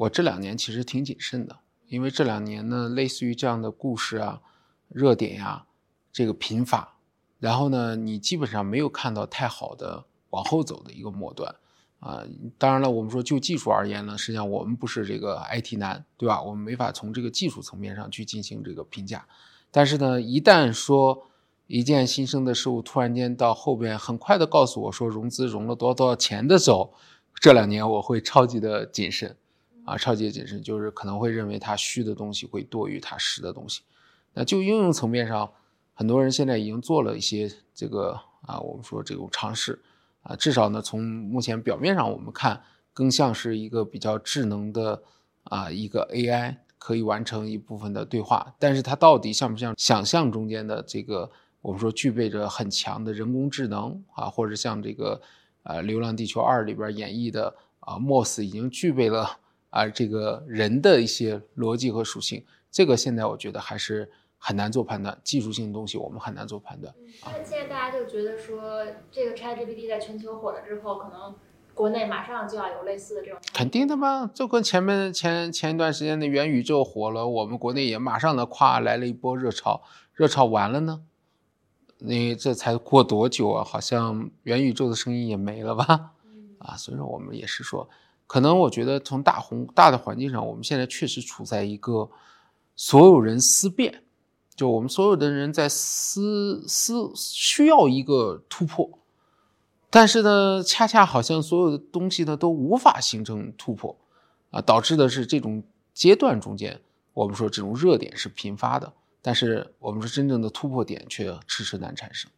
我这两年其实挺谨慎的，因为这两年呢，类似于这样的故事啊、热点呀，这个频发，然后呢，你基本上没有看到太好的往后走的一个末端啊。当然了，我们说就技术而言呢，实际上我们不是这个 IT 男，对吧？我们没法从这个技术层面上去进行这个评价。但是呢，一旦说一件新生的事物突然间到后边很快的告诉我说融资融了多少多少钱的时候，这两年我会超级的谨慎，啊，超级谨慎，就是可能会认为它虚的东西会多于它实的东西。那就应用层面上，很多人现在已经做了一些这个啊，我们说这种尝试啊，至少呢从目前表面上我们看，更像是一个比较智能的啊一个 AI。可以完成一部分的对话，但是它到底像不像想象中间的这个？我们说具备着很强的人工智能啊，或者像这个呃《流浪地球二》里边演绎的啊，，Moss 已经具备了啊这个人的一些逻辑和属性。这个现在我觉得还是很难做判断，技术性的东西我们很难做判断。那现在大家就觉得说，这个 ChatGPT 在全球火了之后，可能。国内马上就要有类似的这种，肯定的嘛？就跟前面前前一段时间的元宇宙火了，我们国内也马上的夸来了一波热潮，热潮完了呢，你这才过多久啊？好像元宇宙的声音也没了吧？啊，所以说我们也是说，可能我觉得从大宏大的环境上，我们现在确实处在一个所有人思辨，就我们所有的人在思思需要一个突破。但是呢，恰恰好像所有的东西呢都无法形成突破，啊，导致的是这种阶段中间，我们说这种热点是频发的，但是我们说真正的突破点却迟迟难产生。